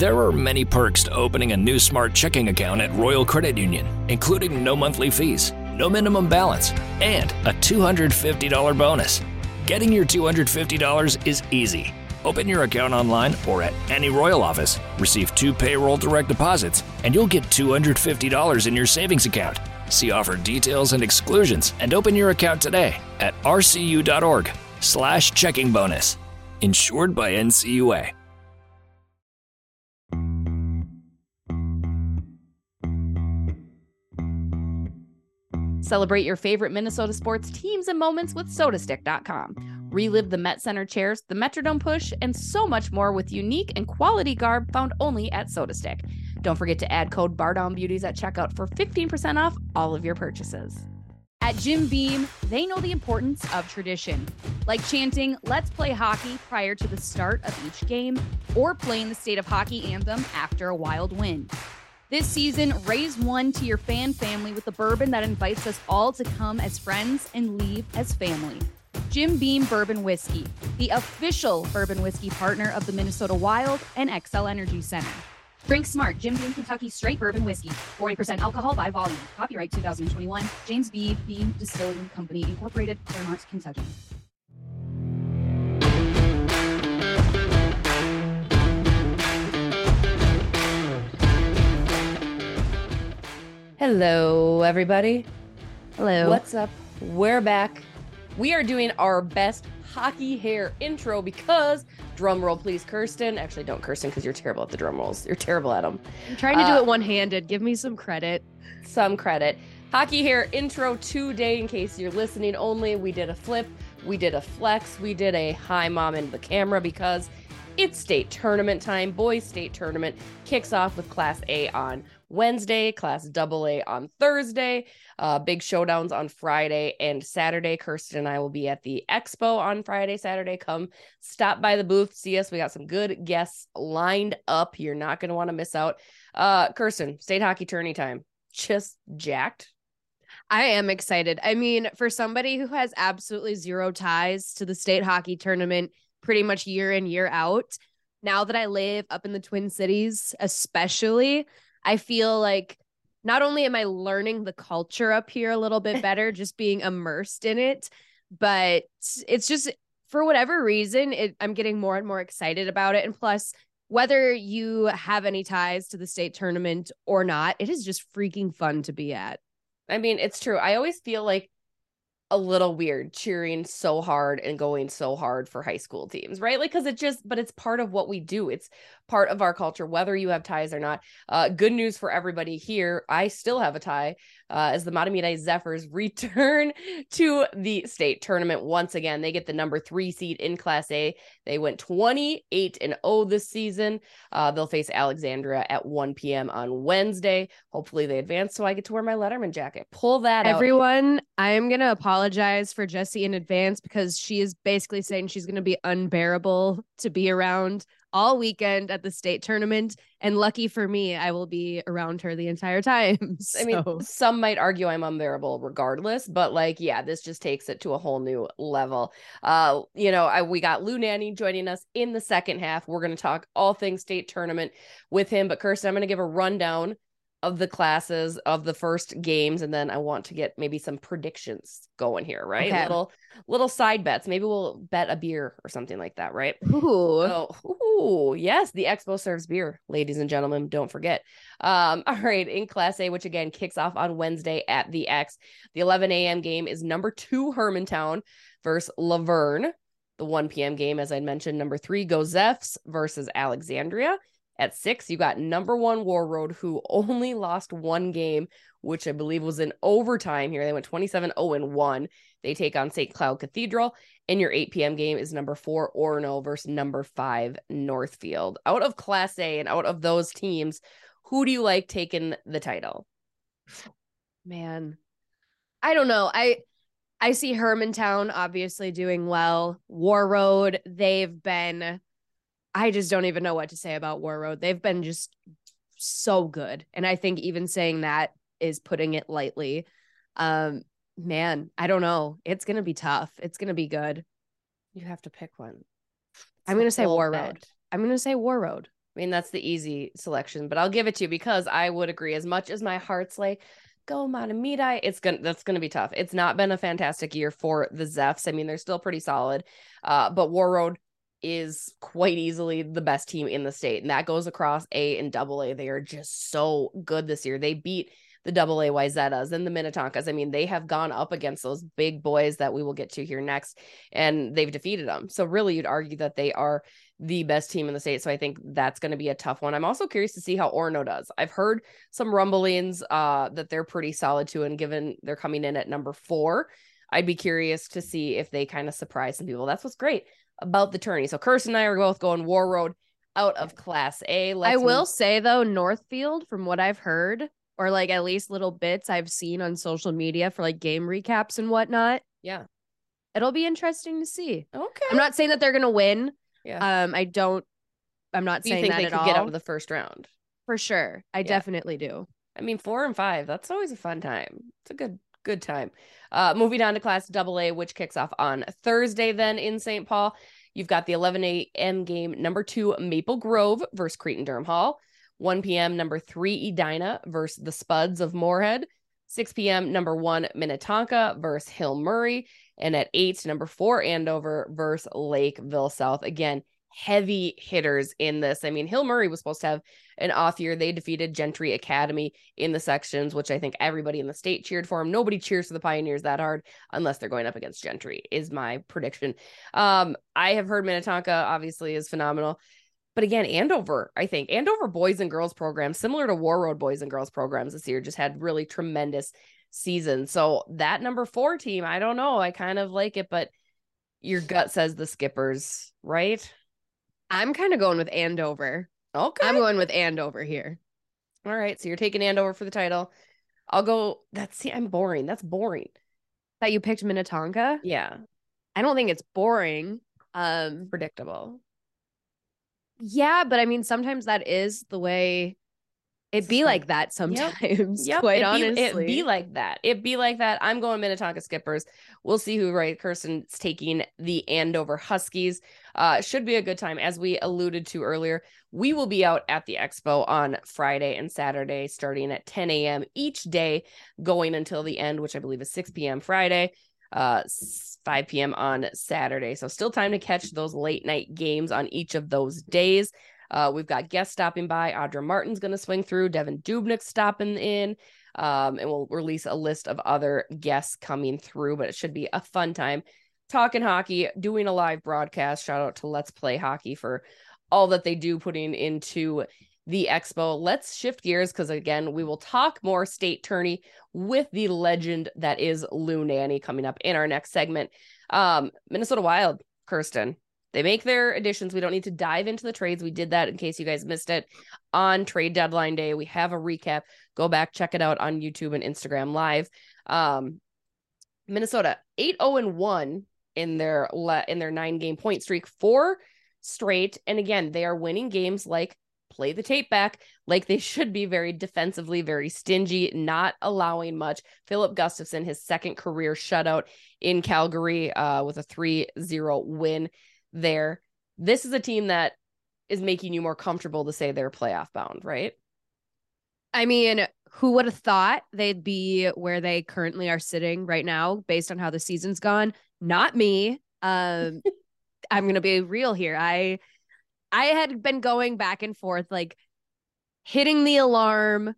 There are many perks to opening a new smart checking account at Royal Credit Union, including no monthly fees, no minimum balance, and a $250 bonus. Getting your $250 is easy. Open your account online or at any Royal office, receive two payroll direct deposits, and you'll get $250 in your savings account. See offer details and exclusions and open your account today at rcu.org slash checking bonus. Insured by NCUA. Celebrate your favorite Minnesota sports teams and moments with sotastick.com. Relive the Met Center chairs, the Metrodome push, and so much more with unique and quality garb found only at SotaStick. Don't forget to add code BarDownBeauties at checkout for 15% off all of your purchases. At Jim Beam, they know the importance of tradition, like chanting, let's play hockey prior to the start of each game, or playing the state of hockey anthem after a wild win. This season, raise one to your fan family with the bourbon that invites us all to come as friends and leave as family. Jim Beam Bourbon Whiskey, the official bourbon whiskey partner of the Minnesota Wild and Xcel Energy Center. Drink smart, Jim Beam Kentucky Straight Bourbon Whiskey, 40% alcohol by volume. Copyright 2021, James B. Beam Distilling Company, Incorporated, Clermont, Kentucky. Hello, everybody. Hello. What's up? We're back. We are doing our best hockey hair intro because drum roll, please, Kirsten. Actually, don't Kirsten because you're terrible at the drum rolls. You're terrible at them. I'm trying to do Uh, it one handed. Give me some credit. Some credit. Hockey hair intro today. In case you're listening only, we did a flip, we did a flex, we did a hi mom into the camera because it's state tournament time. Boys state tournament kicks off with Class A on Wednesday, Class Double A on Thursday. Uh, big showdowns on Friday and Saturday. Kirsten and I will be at the expo on Friday, Saturday. Come stop by the booth, see us. We got some good guests lined up. You're not going to want to miss out. Uh, Kirsten, state hockey tourney time. Just jacked. I am excited. I mean, for somebody who has absolutely zero ties to the state hockey tournament pretty much year in, year out, now that I live up in the Twin Cities, especially, I feel like not only am I learning the culture up here a little bit better, just being immersed in it, but it's just for whatever reason, it, I'm getting more and more excited about it. And plus, whether you have any ties to the state tournament or not, it is just freaking fun to be at. I mean, it's true. I always feel like a little weird cheering so hard and going so hard for high school teams, right? Like, because it just, but it's part of what we do. It's part of our culture, whether you have ties or not. Uh, good news for everybody here. I still have a tie uh, as the Mahtomedi Zephyrs return to the state tournament once again. They get the number three seed in Class A. They went 28 and 0 this season. Uh, they'll face Alexandria at 1 p.m. on Wednesday. Hopefully they advance so I get to wear my Letterman jacket. Pull that out. Everyone, I am going to apologize for Jessie in advance because she is basically saying she's going to be unbearable to be around all weekend at the state tournament. And lucky for me, I will be around her the entire time. I mean, some might argue I'm unbearable regardless, but like, yeah, this just takes it to a whole new level. Uh, you know, I we got Lou Nanne joining us in the second half. We're gonna talk all things state tournament with him. But Kirsten, I'm gonna give a rundown of the classes of the first games, and then I want to get maybe some predictions going here, right? Okay. Little little side bets. Maybe we'll bet a beer or something like that, right? Ooh. Oh, ooh, yes, the Expo serves beer, ladies and gentlemen. Don't forget. Um, all right, in Class A, which again kicks off on Wednesday at the X. The 11 a.m. game is number two Hermantown versus Luverne. The 1 p.m. game, as I mentioned, number three Gozefs versus Alexandria. At six, you got number one Warroad, who only lost one game, which I believe was in overtime here. They went 27 0 1. They take on St. Cloud Cathedral. And your 8 p.m. game is number four Orono versus number five Northfield. Out of Class A and out of those teams, who do you like taking the title? man i don't know i i see hermantown obviously doing well Warroad they've been i just don't even know what to say about Warroad they've been just so good and i think even saying that is putting it lightly um man i don't know it's gonna be tough it's gonna be good You have to pick one. i'm gonna say Warroad i'm gonna say Warroad I mean, that's the easy selection, but I'll give it to you because I would agree. As much as my heart's like, go Mahtomedi, it's gonna that's gonna be tough. It's not been a fantastic year for the Zeffs. I mean, they're still pretty solid. Uh, but Warroad is quite easily the best team in the state, and that goes across A and double A. They are just so good this year. They beat the double A Wayzatas and the Minnetonkas. I mean, they have gone up against those big boys that we will get to here next, and they've defeated them. So really, you'd argue that they are the best team in the state. So I think that's going to be a tough one. I'm also curious to see how Orono does. I've heard some rumblings uh, that they're pretty solid too, and given they're coming in at number four, I'd be curious to see if they kind of surprise some people. That's what's great about the tourney. So Kirsten and I are both going Warroad out of Class A. Let's I will move- say though, Northfield, from what I've heard, or like at least little bits I've seen on social media for like game recaps and whatnot. Yeah. It'll be interesting to see. Okay. I'm not saying that they're gonna win. Yeah. Um, I don't. I'm not saying think that they at could all. get out of the first round for sure. I yeah. definitely do. I mean, four and five. That's always a fun time. It's a good good time. Uh, moving on to Class Double A, which kicks off on Thursday. Then in St. Paul, you've got the 11 a.m. game. Number two, Maple Grove versus Cretin Derham Hall. 1 p.m. Number three, Edina versus the Spuds of Moorhead. 6 p.m. Number one, Minnetonka versus Hill Murray. And at eight, number four, Andover versus Lakeville South. Again, heavy hitters in this. I mean, Hill Murray was supposed to have an off year. They defeated Gentry Academy in the sections, which I think everybody in the state cheered for them. Nobody cheers for the Pioneers that hard unless they're going up against Gentry, is my prediction. Um, I have heard Minnetonka obviously is phenomenal. But again, Andover, I think Andover boys and girls programs, similar to Warroad boys and girls programs this year, just had really tremendous season. So that number four team, I don't know. I kind of like it, but your gut says the skippers, right? I'm kind of going with Andover. Okay. I'm going with Andover here. All right. So you're taking Andover for the title. I'll go. That's see, I'm boring. That's boring. That you picked Minnetonka? Yeah. I don't think it's boring. Um predictable. Yeah, but I mean sometimes that is the way it be like that sometimes. Yep. Quite it honestly, it be like that. It be like that. I'm going Minnetonka Skippers. We'll see who right. Kirsten's taking the Andover Huskies. Uh, should be a good time. As we alluded to earlier, we will be out at the expo on Friday and Saturday, starting at 10 a.m. each day, going until the end, which I believe is 6 p.m. Friday, uh, 5 p.m. on Saturday. So still time to catch those late night games on each of those days. Uh, we've got guests stopping by. Audra Martin's going to swing through. Devan Dubnyk stopping in. Um, and we'll release a list of other guests coming through, but it should be a fun time talking hockey, doing a live broadcast. Shout out to Let's Play Hockey for all that they do putting into the expo. Let's shift gears because again, we will talk more state tourney with the legend that is Lou Nanne coming up in our next segment. Um, Minnesota Wild, Kirsten, they make their additions. We don't need to dive into the trades. We did that in case you guys missed it on trade deadline day. We have a recap. Go back, check it out on YouTube and Instagram live. Um, Minnesota 8 0 and 1 in their le- in their nine game point streak, four straight. And again, they are winning games like play the tape back like they should be very defensively, very stingy, not allowing much. Filip Gustavsson, his second career shutout in Calgary uh, with a 3 0 win there. This is a team that is making you more comfortable to say they're playoff bound, right? I mean, who would have thought they'd be where they currently are sitting right now based on how the season's gone? Not me. Um I'm going to be real here. I I had been going back and forth like hitting the alarm,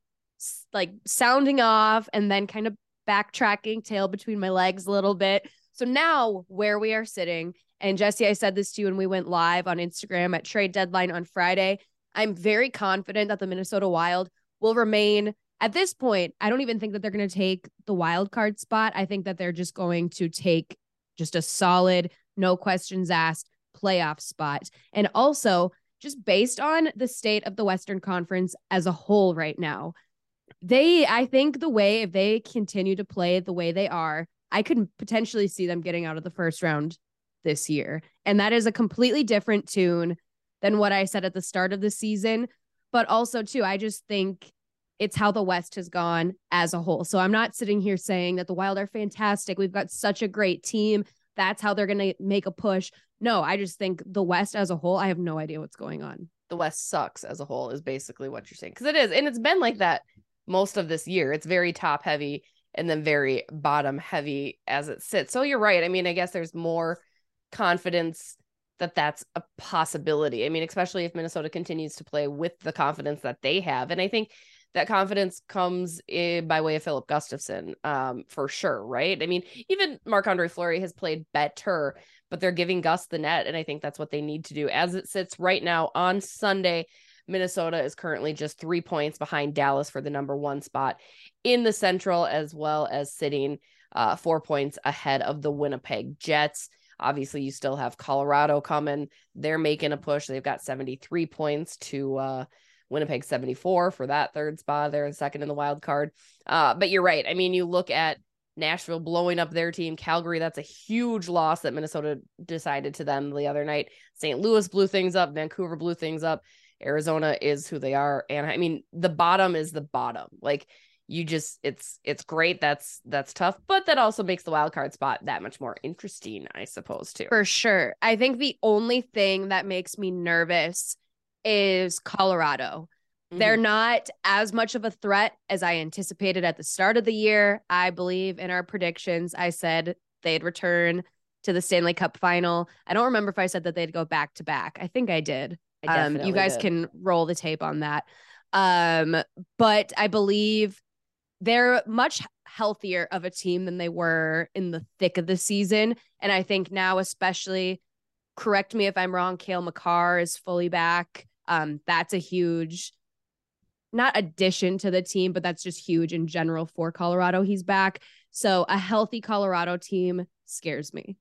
like sounding off and then kind of backtracking tail between my legs a little bit. So now where we are sitting and Jesse, I said this to you when we went live on Instagram at trade deadline on Friday. I'm very confident that the Minnesota Wild will remain at this point. I don't even think that they're going to take the wild card spot. I think that they're just going to take just a solid, no questions asked playoff spot. And also, just based on the state of the Western Conference as a whole right now, they, I think the way, if they continue to play the way they are, I could potentially see them getting out of the first round this year. And that is a completely different tune than what I said at the start of the season. But also, too, I just think it's how the West has gone as a whole. So I'm not sitting here saying that the Wild are fantastic. We've got such a great team. That's how they're going to make a push. No, I just think the West as a whole, I have no idea what's going on. the West sucks as a whole, is basically what you're saying. Because it is. And it's been like that most of this year. It's very top heavy and then very bottom heavy as it sits. So you're right. I mean, I guess there's more confidence that that's a possibility. I mean, especially if Minnesota continues to play with the confidence that they have. And I think that confidence comes in, by way of Filip Gustavsson, um, for sure, right? I mean, even Marc Andre Fleury has played better, but they're giving Gus the net, and I think that's what they need to do. As it sits right now on Sunday, Minnesota is currently just three points behind Dallas for the number one spot in the Central, as well as sitting uh, four points ahead of the Winnipeg Jets. Obviously, you still have Colorado coming. They're making a push. They've got 73 points to uh, Winnipeg 74 for that third spot. They're second in the wild card. Uh, but you're right. I mean, you look at Nashville blowing up their team. Calgary, that's a huge loss that Minnesota decided to them the other night. St. Louis blew things up. Vancouver blew things up. Arizona is who they are. And I mean, the bottom is the bottom. Like you just it's it's great. That's that's tough, but that also makes the wild card spot that much more interesting, I suppose, too. For sure. I think the only thing that makes me nervous is Colorado. Mm-hmm. They're not as much of a threat as I anticipated at the start of the year. I believe in our predictions, I said they'd return to the Stanley Cup final. I don't remember if I said that they'd go back to back. I think I did. I um, you guys did. can roll the tape on that. Um, but I believe they're much healthier of a team than they were in the thick of the season. And I think now, especially, correct me if I'm wrong, Cale Makar is fully back. Um, that's a huge, not addition to the team, but that's just huge in general for Colorado. He's back. So a healthy Colorado team scares me.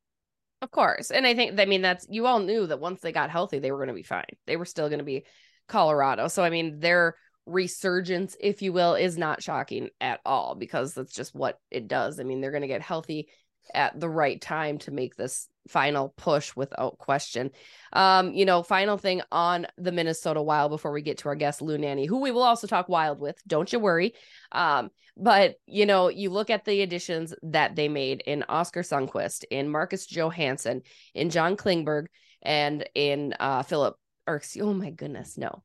Of course. And I think, I mean, that's, you all knew that once they got healthy, they were going to be fine. They were still going to be Colorado. So, I mean, their resurgence, if you will, is not shocking at all because that's just what it does. I mean, they're going to get healthy at the right time to make this final push without question. Um, you know, final thing on the Minnesota Wild before we get to our guest Lou Nanne, who we will also talk wild with. Don't you worry. Um, but you know, you look at the additions that they made in Oskar Sundqvist, in Marcus Johansson, in John Klingberg, and in uh Philip or oh my goodness, no.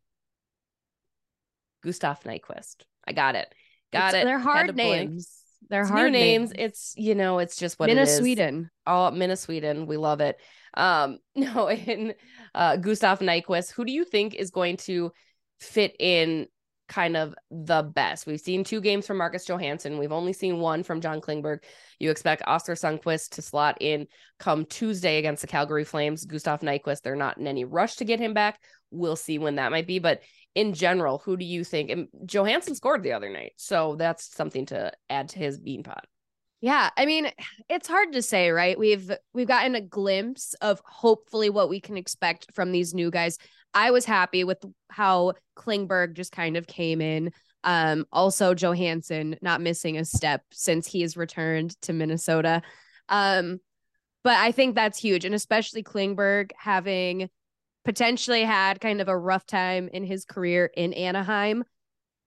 Gustav Nyquist. I got it. Got it's, it. They're hard names. They're it's hard names. names. It's you know, it's just what Minna it is. Sweden. Oh, Minna Sweden. We love it. Um, no, in uh Gustav Nyquist, who do you think is going to fit in kind of the best? We've seen two games from Marcus Johansson. We've only seen one from John Klingberg. You expect Oskar Sundqvist to slot in come Tuesday against the Calgary Flames. Gustav Nyquist, they're not in any rush to get him back. We'll see when that might be. But in general, who do you think? And Johansson scored the other night, so that's something to add to his bean pot. Yeah, I mean, it's hard to say, right? We've we've gotten a glimpse of hopefully what we can expect from these new guys. I was happy with how Klingberg just kind of came in. Um, also Johansson not missing a step since he has returned to Minnesota. Um, but I think that's huge, and especially Klingberg having potentially had kind of a rough time in his career in Anaheim.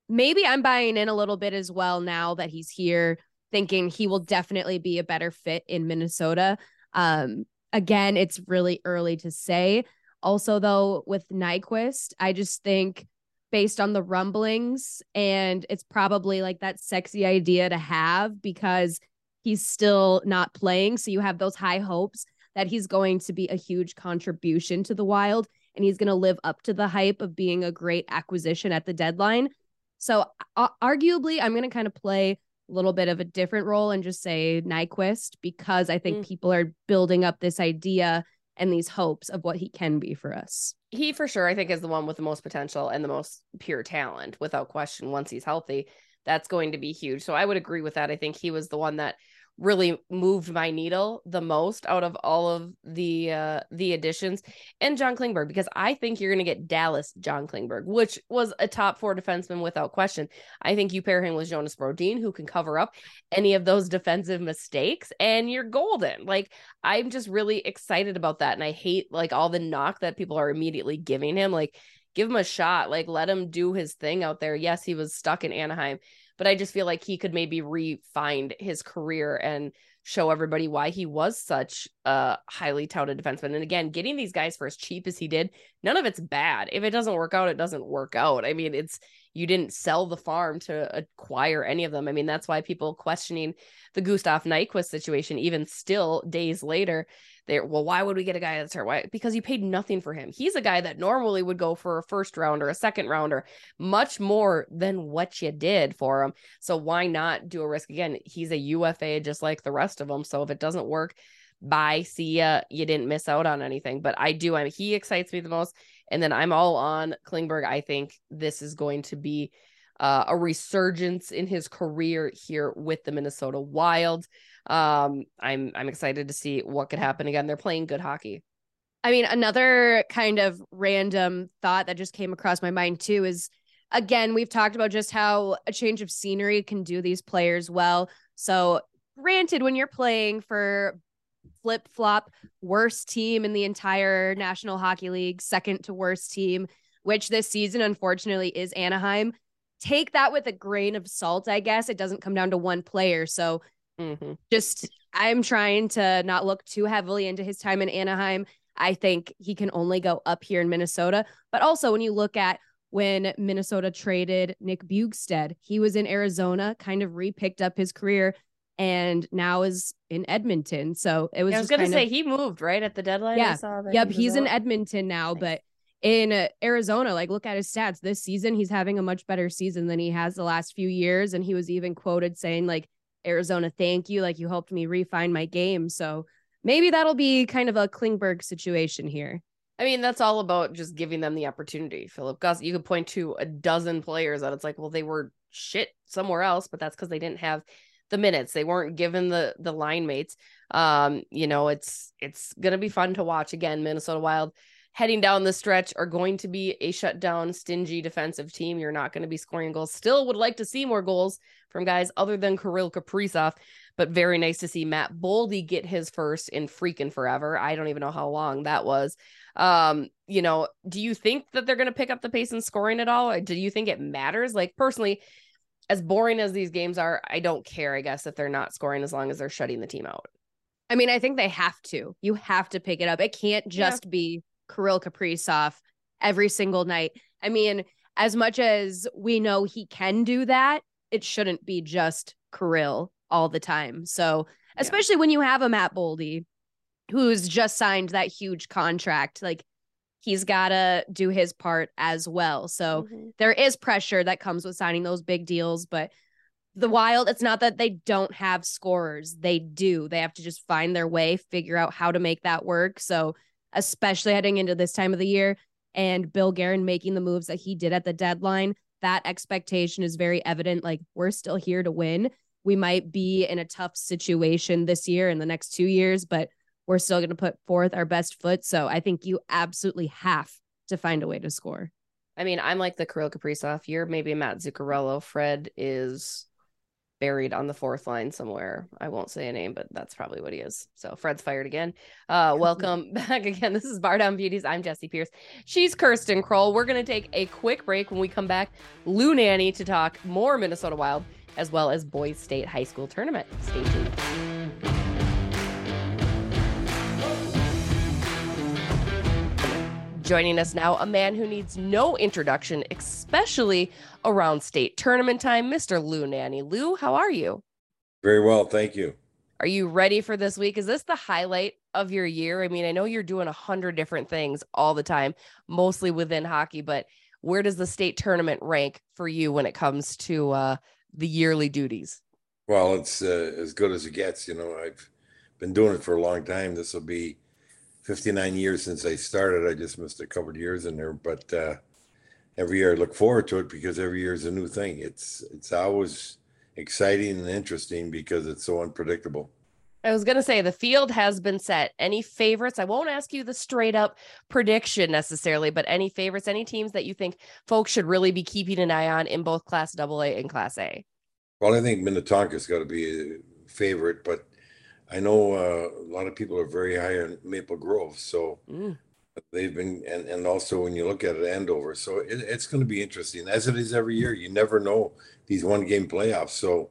Maybe I'm buying in a little bit as well now that he's here, thinking he will definitely be a better fit in Minnesota. Um, again, it's really early to say. Also, though, with Nyquist, I just think based on the rumblings, and it's probably like that sexy idea to have because he's still not playing. So you have those high hopes that he's going to be a huge contribution to the Wild and he's going to live up to the hype of being a great acquisition at the deadline. So, uh, arguably, I'm going to kind of play a little bit of a different role and just say Nyquist because I think mm. people are building up this idea and these hopes of what he can be for us. He for sure, I think, is the one with the most potential and the most pure talent, without question. Once he's healthy, that's going to be huge. So I would agree with that. I think he was the one that really moved my needle the most out of all of the uh the additions and John Klingberg because I think you're going to get Dallas John Klingberg which was a top 4 defenseman without question. I think you pair him with Jonas Brodin who can cover up any of those defensive mistakes and you're golden. Like I'm just really excited about that and I hate like all the knock that people are immediately giving him like give him a shot like let him do his thing out there. Yes, he was stuck in Anaheim but I just feel like he could maybe refine his career and show everybody why he was such a highly touted defenseman. And again, getting these guys for as cheap as he did, none of it's bad. If it doesn't work out, it doesn't work out. I mean, it's you didn't sell the farm to acquire any of them. I mean, that's why people questioning the Gustav Nyquist situation, even still days later, they're well, why would we get a guy that's hurt? Why? Because you paid nothing for him. He's a guy that normally would go for a first round or a second rounder, much more than what you did for him. So why not do a risk again? He's a UFA just like the rest of them. So if it doesn't work, bye, see ya. You didn't miss out on anything. But I do. I mean, he excites me the most. And then I'm all on Klingberg. I think this is going to be uh, a resurgence in his career here with the Minnesota Wild. Um, I'm I'm excited to see what could happen again. They're playing good hockey. I mean, another kind of random thought that just came across my mind too is again, we've talked about just how a change of scenery can do these players well. So, granted, when you're playing for flip flop worst team in the entire National Hockey League, second to worst team, which this season, unfortunately, is Anaheim. Take that with a grain of salt, I guess. It doesn't come down to one player. So mm-hmm. just, I'm trying to not look too heavily into his time in Anaheim. I think he can only go up here in Minnesota. But also, when you look at when Minnesota traded Nick Bjugstad, he was in Arizona, kind of repicked up his career and now is in Edmonton. So it was. Yeah, I was going to say of, he moved right at the deadline. Yeah. yep. He he's out. in Edmonton now, nice. but in uh, Arizona, like look at his stats this season. He's having a much better season than he has the last few years, and he was even quoted saying like, "Arizona, thank you. Like you helped me refine my game." So maybe that'll be kind of a Klingberg situation here. I mean, that's all about just giving them the opportunity. Philip Goss, you could point to a dozen players that it's like, well, they were shit somewhere else, but that's because they didn't have the minutes. They weren't given the the line mates. Um, you know, it's it's gonna be fun to watch again. Minnesota Wild heading down the stretch are going to be a shutdown, stingy defensive team. You're not going to be scoring goals. Still would like to see more goals from guys other than Kirill Kaprizov, but very nice to see Matt Boldy get his first in freaking forever. I don't even know how long that was. Um, you know, do you think that they're going to pick up the pace in scoring at all? do you think it matters? Like personally, as boring as these games are, I don't care, I guess, if they're not scoring as long as they're shutting the team out. I mean, I think they have to. You have to pick it up. It can't just yeah. be Kirill Kaprizov every single night. I mean, as much as we know he can do that, it shouldn't be just Kirill all the time. So, especially yeah. when you have a Matt Boldy who's just signed that huge contract, like he's got to do his part as well. So mm-hmm. there is pressure that comes with signing those big deals, but the Wild, it's not that they don't have scorers. They do. They have to just find their way, figure out how to make that work. So, especially heading into this time of the year and Bill Guerin making the moves that he did at the deadline, that expectation is very evident. Like, we're still here to win. We might be in a tough situation this year and the next two years, but we're still going to put forth our best foot. So I think you absolutely have to find a way to score. I mean, I'm like the Kirill Kaprizov. You're maybe Matt Zuccarello. Fred is buried on the fourth line somewhere. I won't say a name, but that's probably what he is. So Fred's fired again. Uh, welcome back again. This is Bar Down Beauties. I'm Jesse Pierce. She's Kirsten Kroll. We're going to take a quick break. When we come back, Lou Nanne to talk more Minnesota Wild as well as Boys State High School Tournament. Stay tuned. Joining us now, a man who needs no introduction, especially around state tournament time, Mr. Lou Nanne. Lou, how are you? Very well, thank you. Are you ready for this week? Is this the highlight of your year? I mean, I know you're doing a hundred different things all the time, mostly within hockey, but where does the state tournament rank for you when it comes to uh, the yearly duties? Well, it's uh, as good as it gets. You know, I've been doing it for a long time. This will be 59 years since I started. I just missed a couple of years in there, but uh, every year I look forward to it because every year is a new thing. It's it's always exciting and interesting because it's so unpredictable. I was going to say the field has been set. Any favorites? I won't ask you the straight up prediction necessarily, but any favorites, any teams that you think folks should really be keeping an eye on in both Class AA and Class A? Well, I think Minnetonka's got to be a favorite, but I know uh, a lot of people are very high on Maple Grove, so mm. they've been, and, and also when you look at it, Andover. So it, it's going to be interesting, as it is every year. You never know these one game playoffs. So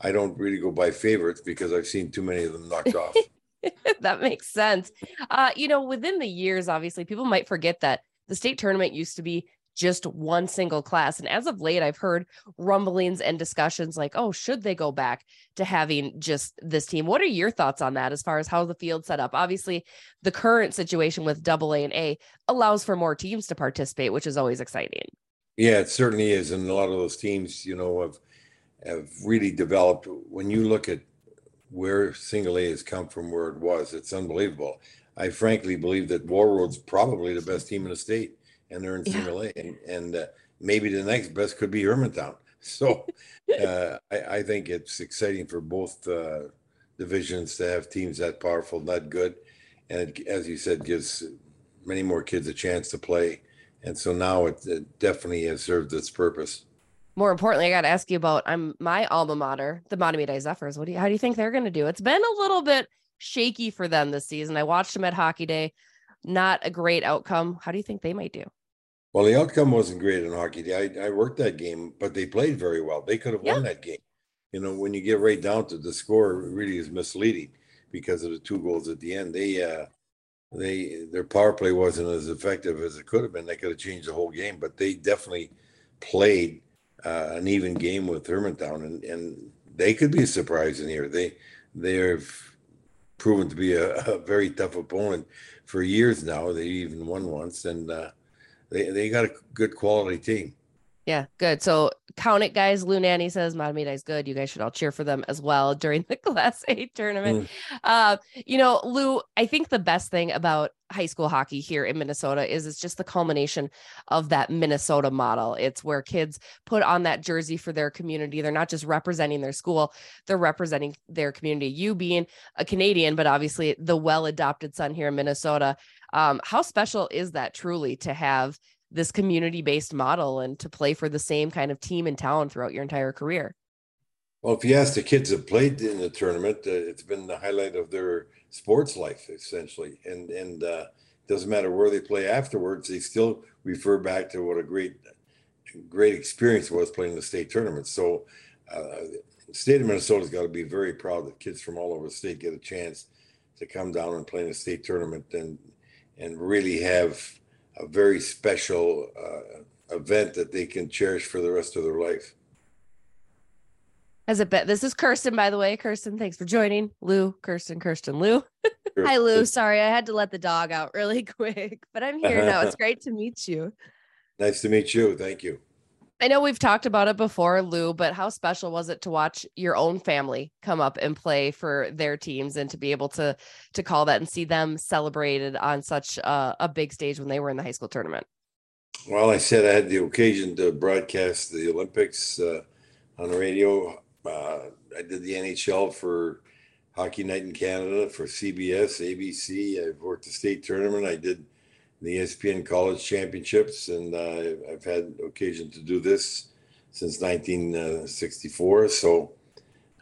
I don't really go by favorites because I've seen too many of them knocked off. that makes sense. Uh, you know, within the years, obviously, people might forget that the state tournament used to be just one single class. And as of late, I've heard rumblings and discussions like, oh, should they go back to having just this team? What are your thoughts on that as far as how the field set up? Obviously, the current situation with double A and A allows for more teams to participate, which is always exciting. Yeah, it certainly is. And a lot of those teams, you know, have have really developed. When you look at where single A has come from where it was, it's unbelievable. I frankly believe that Warroad's probably the best team in the state and they're in yeah. single A, and and uh, maybe the next best could be Hermantown. So uh, I, I, think it's exciting for both uh, divisions to have teams that powerful, that good, and it, as you said, gives many more kids a chance to play. And so now it, it definitely has served its purpose. More importantly, I got to ask you about I'm my alma mater, the Mahtomedi Zephyrs. What do you, how do you think they're going to do? It's been a little bit shaky for them this season. I watched them at Hockey Day not a great outcome. How do you think they might do? Well, the outcome wasn't great in hockey. I, I worked that game, but they played very well. They could have yeah. won that game. You know, when you get right down to the score, really is misleading because of the two goals at the end. They, uh, they, their power play wasn't as effective as it could have been. They could have changed the whole game, but they definitely played uh, an even game with Hermantown, and and they could be a surprise in here. They, they've proven to be a, a very tough opponent for years now. They even won once, and uh, they they got a good quality team. Yeah, good. So count it, guys. Lou Nanne says Mahtomedi is good. You guys should all cheer for them as well during the Class A tournament. Mm. Uh, you know, Lou, I think the best thing about high school hockey here in Minnesota is it's just the culmination of that Minnesota model. It's where kids put on that jersey for their community. They're not just representing their school, they're representing their community. You being a Canadian, but obviously the well adopted son here in Minnesota. Um, how special is that truly to have? This community based model and to play for the same kind of team and town throughout your entire career? Well, if you ask the kids that played in the tournament, uh, it's been the highlight of their sports life essentially, and and uh, doesn't matter where they play afterwards, they still refer back to what a great great experience was playing the state tournament. So, uh, the state of Minnesota's got to be very proud that kids from all over the state get a chance to come down and play in a state tournament and and really have a very special uh, event that they can cherish for the rest of their life. As a bet, this is Kirsten, by the way. Kirsten, thanks for joining. Lou, Kirsten, Kirsten, Lou. Hi, Lou. Sorry, I had to let the dog out really quick, but I'm here now. It's great to meet you. Nice to meet you. Thank you. I know we've talked about it before, Lou, but how special was it to watch your own family come up and play for their teams and to be able to to call that and see them celebrated on such a, a big stage when they were in the high school tournament? Well, I said I had the occasion to broadcast the Olympics uh, on the radio. Uh, I did the NHL for Hockey Night in Canada for CBS, ABC. I've worked the state tournament. I did the ESPN College Championships, and uh, I've had occasion to do this since 1964. So,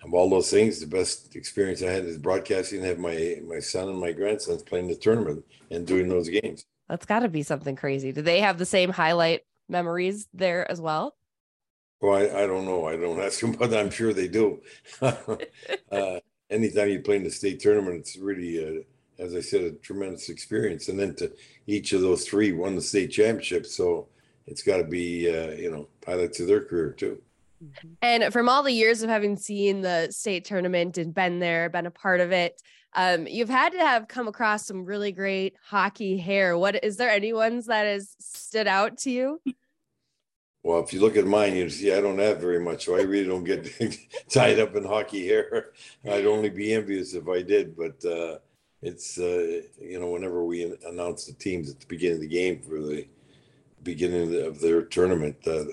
of all those things, the best experience I had is broadcasting. and Have my my son and my grandsons playing the tournament and doing those games. That's got to be something crazy. Do they have the same highlight memories there as well? Well, I, I don't know. I don't ask them, but I'm sure they do. uh, anytime you play in the state tournament, it's really uh, as I said, a tremendous experience. And then to each of those three won the state championship. So it's got to be, uh, you know, highlights of their career too. Mm-hmm. And from all the years of having seen the state tournament and been there, been a part of it, um, you've had to have come across some really great hockey hair. What is there any ones that has stood out to you? Well, if you look at mine, you see I don't have very much, so I really don't get tied up in hockey hair. I'd only be envious if I did, but uh, it's uh, you know whenever we announce the teams at the beginning of the game for the beginning of their tournament, uh,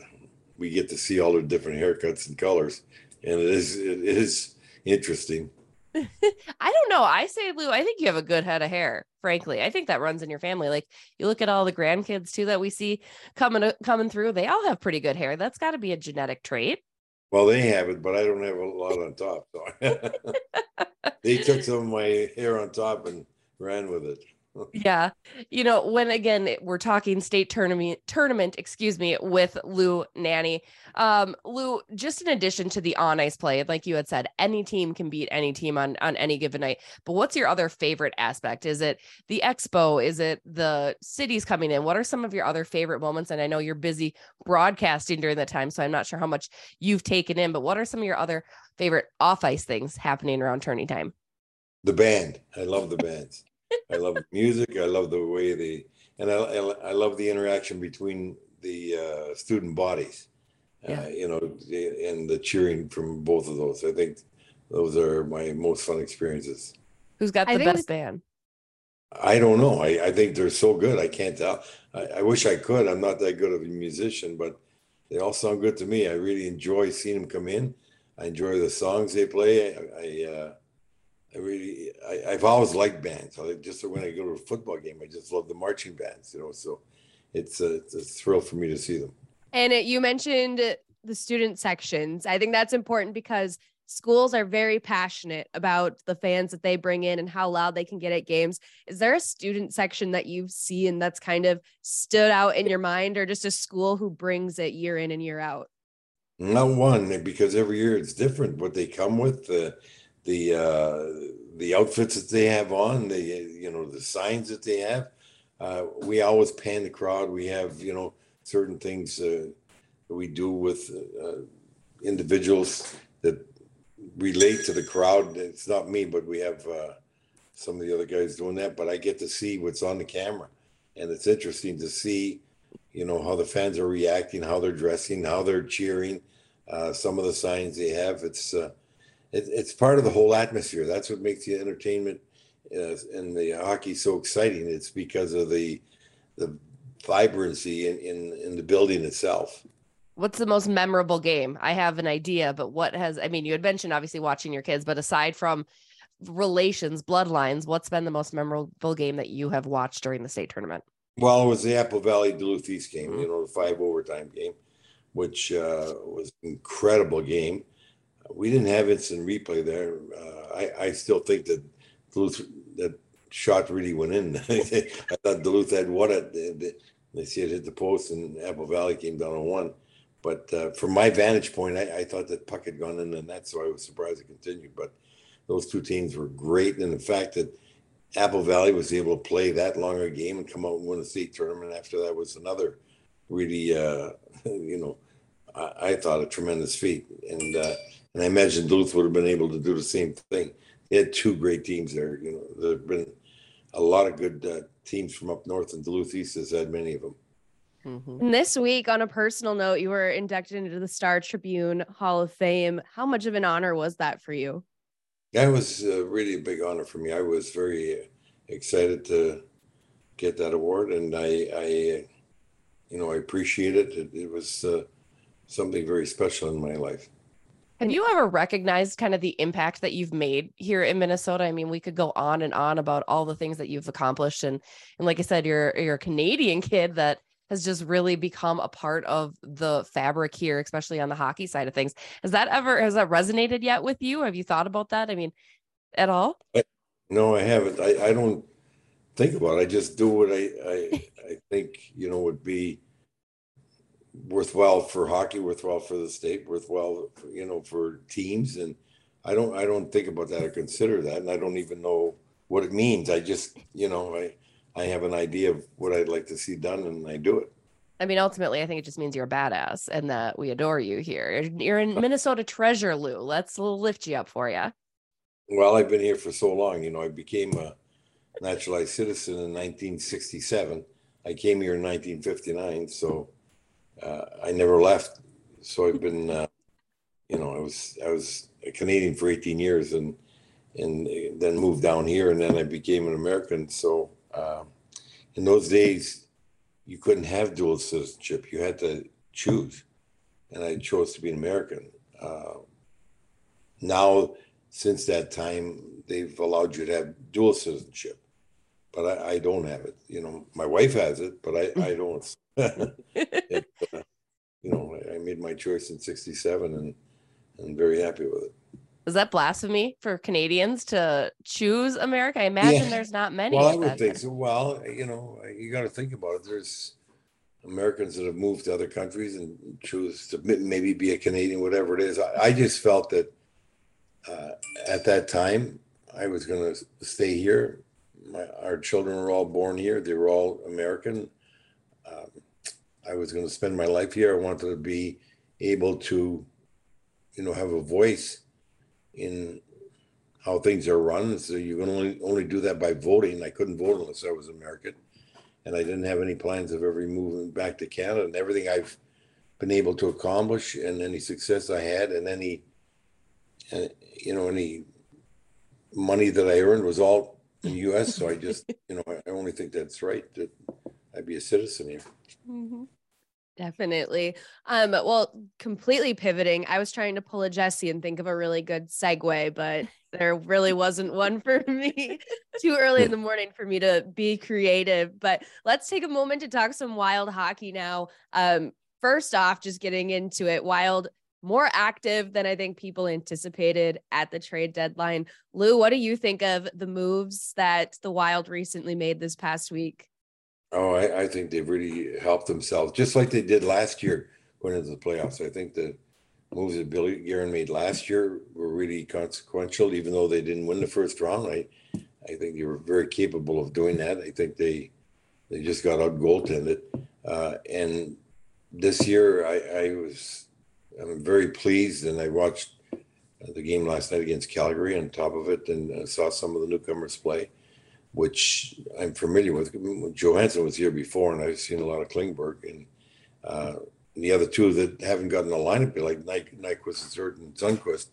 we get to see all their different haircuts and colors, and it is it is interesting. I don't know. I say, Lou, I think you have a good head of hair. Frankly, I think that runs in your family. Like you look at all the grandkids too that we see coming uh, coming through. They all have pretty good hair. That's got to be a genetic trait. Well, they have it, but I don't have a lot on top. So they took some of my hair on top and ran with it. Yeah. You know, when again we're talking state tournament tournament, excuse me, with Lou Nanne. Um, Lou, just in addition to the on ice play, like you had said, any team can beat any team on on any given night. But what's your other favorite aspect? Is it the expo? Is it the cities coming in? What are some of your other favorite moments? And I know you're busy broadcasting during that time, so I'm not sure how much you've taken in, but what are some of your other favorite off ice things happening around tourney time? The band. I love the bands. I love the music. I love the way they, and I, I love the interaction between the uh, student bodies. Uh, yeah. Uh, you know, and the cheering from both of those. I think those are my most fun experiences. Who's got the best band? I don't know. I, I think they're so good. I can't tell. I, I, wish I could. I'm not that good of a musician, but they all sound good to me. I really enjoy seeing them come in. I enjoy the songs they play. I, I uh, I really, I, have always liked bands. I just when I go to a football game, I just love the marching bands, you know. So it's a, it's a thrill for me to see them. And you mentioned the student sections. I think that's important because schools are very passionate about the fans that they bring in and how loud they can get at games. Is there a student section that you've seen that's kind of stood out in your mind, or just a school who brings it year in and year out? Not one, because every year it's different. What they come with, the the uh, the outfits that they have on, the you know the signs that they have. Uh, we always pan the crowd. We have you know certain things uh, that we do with uh, individuals that relate to the crowd. It's not me, but we have uh, some of the other guys doing that. But I get to see what's on the camera, and it's interesting to see you know how the fans are reacting, how they're dressing, how they're cheering. Uh, some of the signs they have. It's it, it's part of the whole atmosphere. That's what makes the entertainment uh, and the hockey so exciting. It's because of the the vibrancy in, in in the building itself. What's the most memorable game? I have an idea, but what has I mean, you had mentioned obviously watching your kids, but aside from relations, bloodlines, what's been the most memorable game that you have watched during the state tournament? Well, it was the Apple Valley Duluth East game, mm-hmm. you know, the five overtime game, which uh, was incredible game we didn't have instant replay there. Uh, I, I still think that Duluth, that shot really went in. I thought Duluth had won it. They, see it hit the post and Apple Valley came down on one. But uh, from my vantage point, I, I, thought that puck had gone in and that's why I was surprised it continued. But those two teams were great. And the fact that Apple Valley was able to play that longer game and come out and win a state tournament after that was another really, uh, you know, I, I, thought a tremendous feat. And uh, and I imagine Duluth would have been able to do the same thing. They had two great teams there. You know, there have been a lot of good uh, teams from up north, and Duluth East has had many of them. Mm-hmm. And this week, on a personal note, you were inducted into the Star Tribune Hall of Fame. How much of an honor was that for you? That was uh, really a big honor for me. I was very excited to get that award, and I, I you know, I appreciate it. It, it was uh, something very special in my life. Have you ever recognized kind of the impact that you've made here in Minnesota? I mean, we could go on and on about all the things that you've accomplished, and and like I said, you're you're a Canadian kid that has just really become a part of the fabric here, especially on the hockey side of things. Has that ever has that resonated yet with you? Have you thought about that? I mean, at all? No, I haven't. I, I don't think about it. I just do what I I, I think you know would be worthwhile for hockey, worthwhile for the state, worthwhile, you know, for teams. And I don't, I don't think about that or consider that, and I don't even know what it means. I just, you know, I, I have an idea of what I'd like to see done, and I do it. I mean, ultimately, I think it just means you're a badass and that we adore you here. You're in Minnesota treasure, Lou. Let's lift you up for you. Well, I've been here for so long. You know, I became a naturalized citizen in 1967. I came here in 1959. So uh, I never left. So I've been, uh, you know, I was I was a Canadian for 18 years, and and then moved down here, and then I became an American. So uh, in those days, you couldn't have dual citizenship; you had to choose, and I chose to be an American. Uh, now, since that time, they've allowed you to have dual citizenship, but I, I don't have it. You know, my wife has it, but I, I don't. it, uh, you know, I, I, made my choice in '67, and I'm very happy with it. Is that blasphemy for Canadians to choose America? I imagine Yeah. there's not many. Well, I would think so. Well, you know, you got to think about it. There's Americans that have moved to other countries and choose to maybe be a Canadian, whatever it is. I, I just felt that uh, at that time I was going to stay here. My, our children were all born here. They were all American. Um, I was going to spend my life here. I wanted to be able to, you know, have a voice in how things are run. So you can only only do that by voting. I couldn't vote unless I was American, and I didn't have any plans of ever moving back to Canada. And everything I've been able to accomplish, and any success I had, and any, uh, you know, any money that I earned was all in the U.S. So I just, you know, I only think that's right that I'd be a citizen here. Mhm. Definitely. Um, well, completely pivoting. I was trying to pull a Jesse and think of a really good segue, but there really wasn't one for me. Too early in the morning for me to be creative. But let's take a moment to talk some wild hockey now. Um, first off, just getting into it, wild more active than I think people anticipated at the trade deadline. Lou, what do you think of the moves that the Wild recently made this past week? Oh, I, I think they've really helped themselves, just like they did last year going into the playoffs. I think the moves that Billy Guerin made last year were really consequential, even though they didn't win the first round. I, I think they were very capable of doing that. I think they, they just got out goaltended. Uh, and this year, I, I was, I'm very pleased, and I watched uh, the game last night against Calgary on top of it, and uh, saw some of the newcomers play which I'm familiar with. Johansson was here before, and I've seen a lot of Klingberg, and uh, the other two that haven't gotten a lineup, like Nyk, Nyquist and Sundqvist,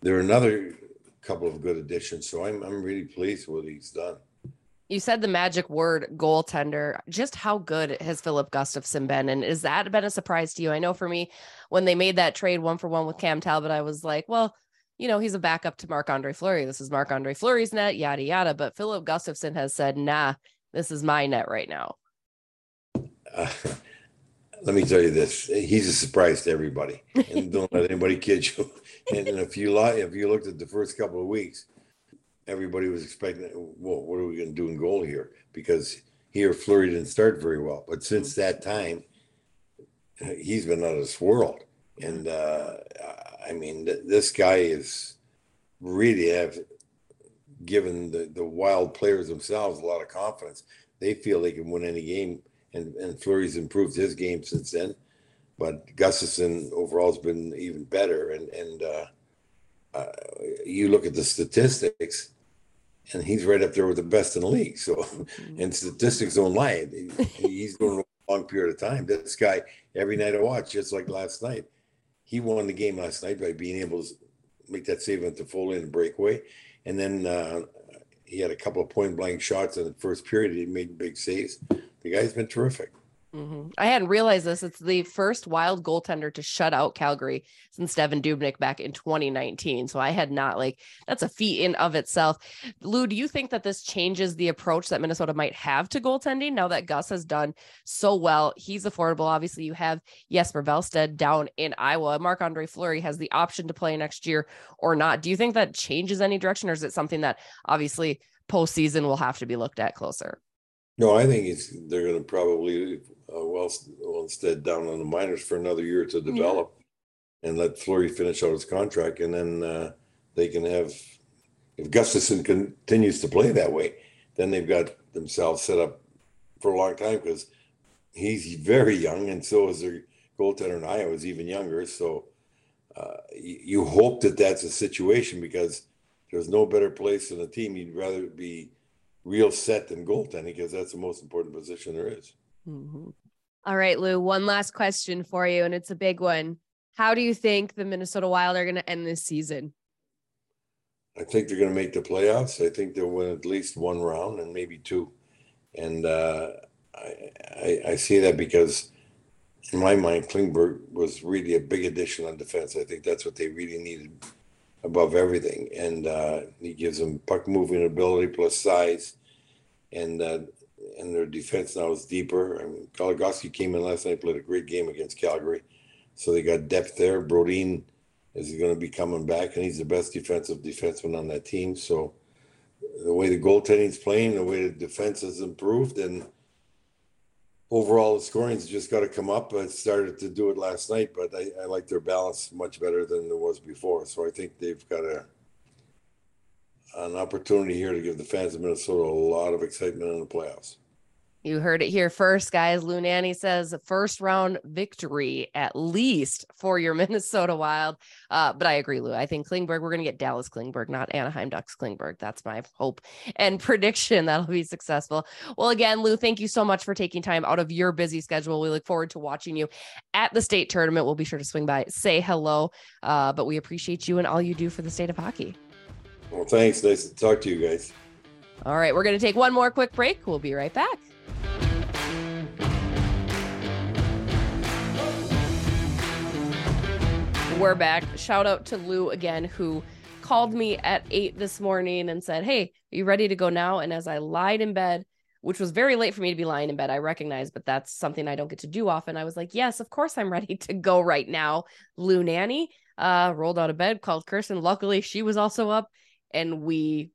they're another couple of good additions. So I'm I'm really pleased with what he's done. You said the magic word goaltender. Just how good has Filip Gustavsson been? And is that been a surprise to you? I know for me, when they made that trade one for one with Cam Talbot, I was like, well, you know, he's a backup to Marc Andre Fleury. This is Marc Andre Fleury's net, yada, yada. But Filip Gustavsson has said, nah, this is my net right now. Uh, let me tell you this: he's a surprise to everybody, and don't let anybody kid you. And if you if you looked at the first couple of weeks, everybody was expecting, well, what are we going to do in goal here? Because here Fleury didn't start very well, but since that time, he's been out of this world. And uh, I mean, th- this guy is really have given the, the wild players themselves a lot of confidence. They feel they can win any game, and, and Fleury's improved his game since then. But Gustavsson overall has been even better. And, and uh, uh, you look at the statistics, and he's right up there with the best in the league. So, and statistics don't lie. He's going a long period of time. This guy, every night I watch, just like last night, he won the game last night by being able to make that save at the full and breakaway. And then uh, he had a couple of point blank shots in the first period. He made big saves. The guy's been terrific. Mm-hmm. I hadn't realized this. It's the first wild goaltender to shut out Calgary since Devan Dubnyk back in 2019. So I had not like that's a feat in of itself. Lou, do you think that this changes the approach that Minnesota might have to goaltending now that Gus has done so well? He's affordable. Obviously, you have Jesper Wallstedt down in Iowa. Marc Andre Fleury has the option to play next year or not. Do you think that changes any direction, or is it something that obviously postseason will have to be looked at closer? No, I think it's they're going to probably uh, well, well instead down on the minors for another year to develop and let Fleury finish out his contract, and then uh, they can have if Gustavsson continues to play that way, then they've got themselves set up for a long time because he's very young, and so is their goaltender in Iowa is even younger. So uh, you, you hope that that's a situation because there's no better place in a team. You'd rather be real set than goaltending because that's the most important position there is. Mm-hmm. All right, Lou, one last question for you, and it's a big one. How do you think the Minnesota Wild are going to end this season? I think they're going to make the playoffs. I think they'll win at least one round and maybe two. And uh, I, I, I see that because, in my mind, Klingberg was really a big addition on defense. I think that's what they really needed above everything. And uh, he gives them puck moving ability plus size. And uh, and their defense now is deeper. I mean, came in last night, played a great game against Calgary. So they got depth there. Brodin is going to be coming back? And he's the best defensive defenseman on that team. So the way the goaltending's playing, the way the defense has improved, and overall the scoring's just got to come up. I started to do it last night, but I, I like their balance much better than it was before. So I think they've got a an opportunity here to give the fans of Minnesota a lot of excitement in the playoffs. You heard it here first, guys. Lou Nanne says first round victory at least for your Minnesota Wild. Uh, but I agree, Lou. I think Klingberg, we're going to get Dallas Klingberg, not Anaheim Ducks Klingberg. That's my hope and prediction that'll be successful. Well, again, Lou, thank you so much for taking time out of your busy schedule. We look forward to watching you at the state tournament. We'll be sure to swing by, say hello. Uh, but we appreciate you and all you do for the state of hockey. Well, thanks. Nice to talk to you guys. All right, we're going to take one more quick break. We'll be right back. We're back. Shout out to Lou again, who called me at eight this morning and said, Hey, are you ready to go now? And as I lied in bed, which was very late for me to be lying in bed, I recognize, but that's something I don't get to do often. I was like, Yes, of course I'm ready to go right now. Lou Nanne uh, rolled out of bed, called Kirsten. Luckily, she was also up, and we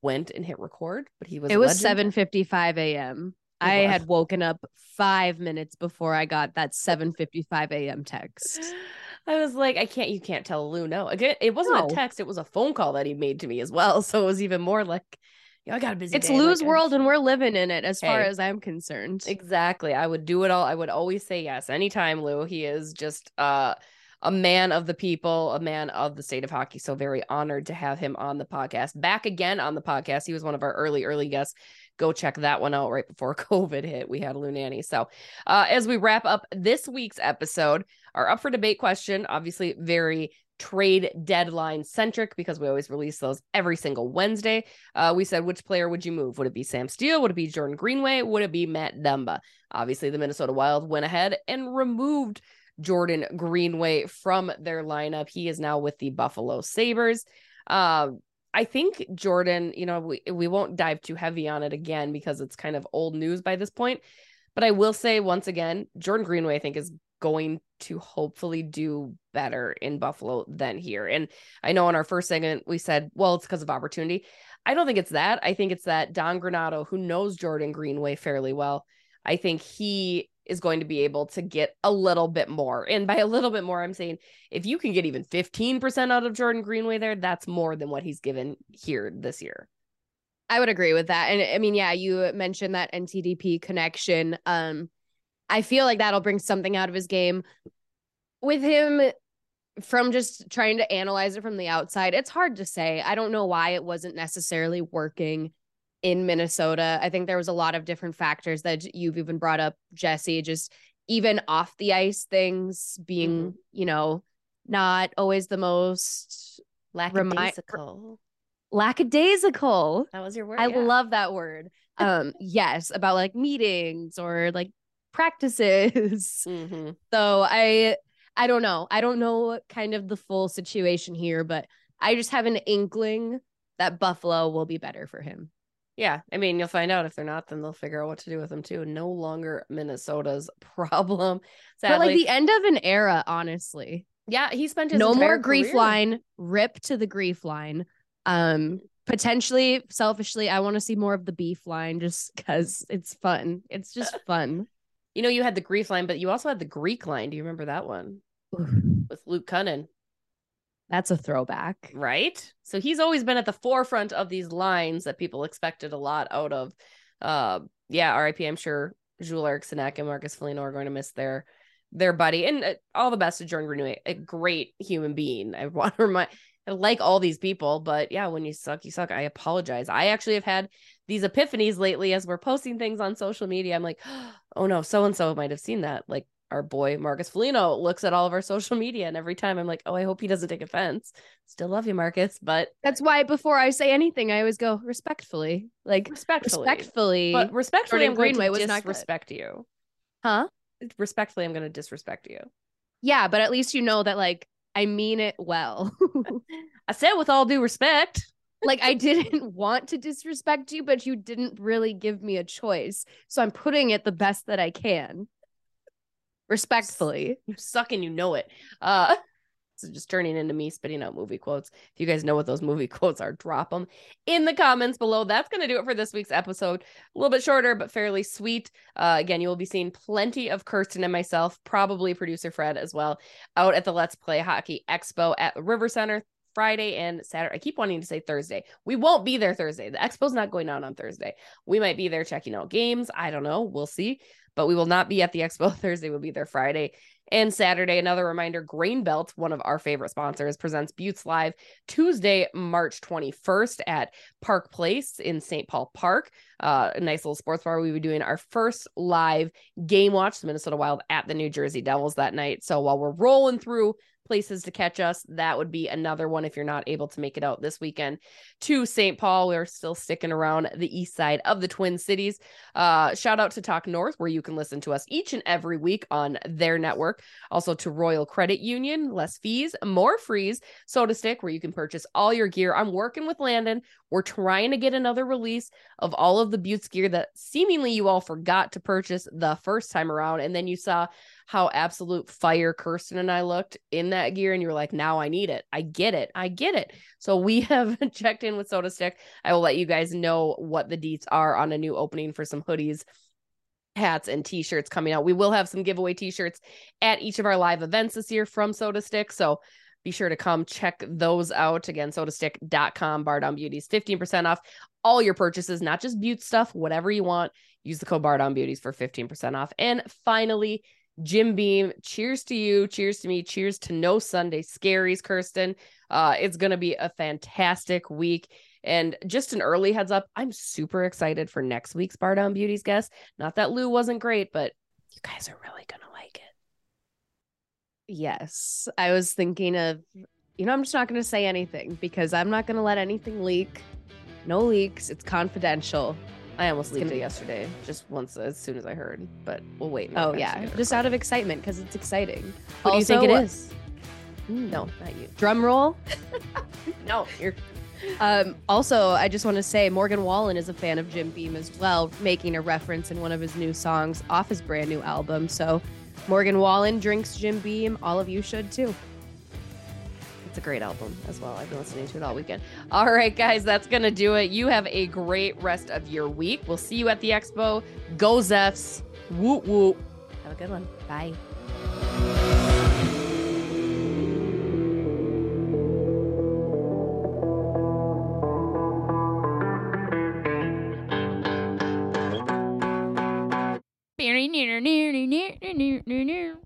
went and hit record. But he was It was seven fifty five a.m. I had woken up five minutes before I got that 7:55 a.m. text. I was like, I can't, you can't tell Lou no. Again, it wasn't No. a text, it was a phone call that he made to me as well. So it was even more like, yeah, I got a busy It's day. Lou's like, world, and we're living in it, as far as I'm concerned. Exactly. I would do it all. I would always say yes anytime, Lou. He is just uh a man of the people, a man of the state of hockey. So very honored to have him on the podcast. Back again on the podcast. He was one of our early, early guests. Go check that one out right before COVID hit. We had Lou Nanne. So uh as we wrap up this week's episode, our up for debate question, obviously very trade deadline centric because we always release those every single Wednesday. Uh, we said, which player would you move? Would it be Sam Steel? Would it be Jordan Greenway? Would it be Matt Dumba? Obviously, the Minnesota Wild went ahead and removed Jordan Greenway from their lineup. He is now with the Buffalo Sabres. Um, I think Jordan, you know, we, we won't dive too heavy on it again because it's kind of old news by this point. But I will say once again, Jordan Greenway, I think, is going to hopefully do better in Buffalo than here. And I know in our first segment, we said, well, it's because of opportunity. I don't think it's that. I think it's that Don Granato, who knows Jordan Greenway fairly well, I think he is going to be able to get a little bit more. And by a little bit more, I'm saying if you can get even 15% out of Jordan Greenway there, that's more than what he's given here this year. I would agree with that. And I mean, yeah, you mentioned that NTDP connection. Um, I feel like that'll bring something out of his game. With him, from just trying to analyze it from the outside, it's hard to say. I don't know why it wasn't necessarily working in Minnesota. I think there was a lot of different factors that you've even brought up, Jesse, just even off the ice things being, you know, not always the most Lackadaisical. lackadaisical. that was your word. I yeah. love that word. Um, yes, about like meetings or like practices. Mhm. So I I don't know. I don't know kind of the full situation here, but I just have an inkling that Buffalo will be better for him. Yeah, I mean, you'll find out if they're not, then they'll figure out what to do with them too. No longer Minnesota's problem. But like the end of an era, honestly. yeah, he spent his no more grief career- line. Rip to the grief line. Um, potentially, selfishly, I want to see more of the beef line just because it's fun. It's just fun. You know, you had the grief line, but you also had the Greek line. Do you remember that one with Luke Kunin? That's a throwback. right? So he's always been at the forefront of these lines that people expected a lot out of. Uh, yeah, RIP. I'm sure Jules Eriksson and Marcus Foligno are going to miss their their buddy, and uh, all the best to Jordan Greenway, a great human being. I want to remind. I like all these people, but yeah, when you suck, you suck. I apologize. I actually have had these epiphanies lately as we're posting things on social media. I'm like, oh no, so and so might have seen that. Like our boy Marcus Foligno looks at all of our social media, and every time I'm like, oh, I hope he doesn't take offense. Still love you, Marcus, but That's why before I say anything, I always go respectfully. Like respectfully. respectfully. But respectfully, Jordan I'm going Greenway to was disrespect you. huh? Respectfully, I'm going to disrespect you. Yeah, but at least you know that like I mean it well. I said with all due respect. like I didn't want to disrespect you, but you didn't really give me a choice. So I'm putting it the best that I can. Respectfully. You suck and you know it. Uh, It's just turning into me spitting out movie quotes. If you guys know what those movie quotes are, drop them in the comments below. That's going to do it for this week's episode. A little bit shorter, but fairly sweet. Uh, again, you will be seeing plenty of Kirsten and myself, probably producer Fred as well, out at the Let's Play Hockey Expo at the River Center Friday and Saturday. I keep wanting to say Thursday. We won't be there Thursday. The expo's not going on on Thursday. We might be there checking out games. I don't know. We'll see. But we will not be at the expo Thursday. We'll be there Friday and Saturday. Another reminder Grain Belt, one of our favorite sponsors, presents Beauts Live Tuesday, March 21st at Park Place in St. Paul Park. Uh, a nice little sports bar. We will be doing our first live game watch, the Minnesota Wild at the New Jersey Devils that night. So while we're rolling through places to catch us. That would be another one if you're not able to make it out this weekend to St. Paul. We're still sticking around the east side of the Twin Cities. Uh, shout out to Talk North, where you can listen to us each and every week on their network. Also to Royal Credit Union, less fees, more frees. SotaStick, where you can purchase all your gear. I'm working with Landon. We're trying to get another release of all of the Beauts gear that seemingly you all forgot to purchase the first time around. And then you saw how absolute fire Kirsten and I looked in that gear. And you were like, now I need it. I get it. I get it. So we have checked in with SotaStick. I will let you guys know what the deets are on a new opening for some hoodies hats and t-shirts coming out. We will have some giveaway t-shirts at each of our live events this year from SotaStick. So be sure to come check those out. Again, sotastick.com, bar down beauties, 15% off all your purchases, not just butte stuff, whatever you want. Use the code bar down beauties for 15% off. And finally, Jim Beam, cheers to you. Cheers to me. Cheers to no Sunday scaries, Kirsten. Uh, it's going to be a fantastic week. And just an early heads up, I'm super excited for next week's Bar Down Beauties guest. Not that Lou wasn't great, but you guys are really going to like it. Yes. I was thinking of, you know, I'm just not going to say anything because I'm not going to let anything leak. No leaks. It's confidential. I almost leaked it yesterday, just once as soon as I heard, but we'll wait. Oh yeah, just out of excitement because it's exciting. Who also, do you think it is? Mm, no, not you. Drum roll. no, you're. Um, also, I just want to say Morgan Wallen is a fan of Jim Beam as well, making a reference in one of his new songs off his brand new album. So, Morgan Wallen drinks Jim Beam. All of you should too. A great album as well. I've been listening to it all weekend. All right, guys, that's going to do it. You have a great rest of your week. We'll see you at the expo. Go Zeffs. Whoop, whoop. Have a good one. Bye. near near near near near near near